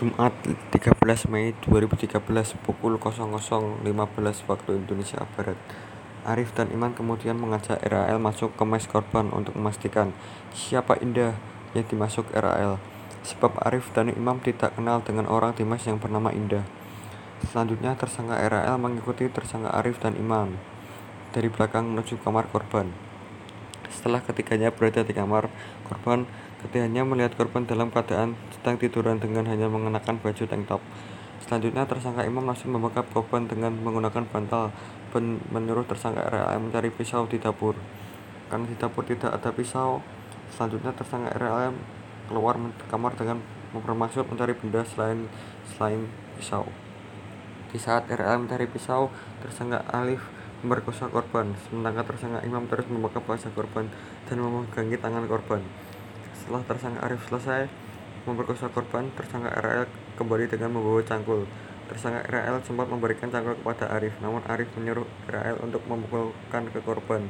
Jumat 13 Mei 2013 pukul 00.15 waktu Indonesia Barat. Arif dan Iman kemudian mengajak RAL masuk ke mes korban untuk memastikan siapa Indah yang dimasuk RAL sebab Arif dan Imam tidak kenal dengan orang di mes yang bernama Indah. Selanjutnya tersangka RAL mengikuti tersangka Arif dan Imam dari belakang menuju kamar korban. Setelah ketiganya berada di kamar korban ketiganya melihat korban dalam keadaan sedang tiduran dengan hanya mengenakan baju tank top. Selanjutnya, tersangka Imam langsung membekap korban dengan menggunakan bantal dan menyuruh tersangka RL mencari pisau di dapur. Karena di dapur tidak ada pisau, selanjutnya tersangka RL keluar kamar dengan bermaksud mencari benda selain selain pisau. Di saat RL mencari pisau, tersangka Alif memperkosa korban, sementara tersangka Imam terus membekap wajah korban dan memegangi tangan korban. Setelah tersangka Arif selesai memperkosa korban, tersangka RL kembali dengan membawa cangkul. Tersangka RL sempat memberikan cangkul kepada Arif, namun Arif menyuruh RL untuk memukulkan ke korban.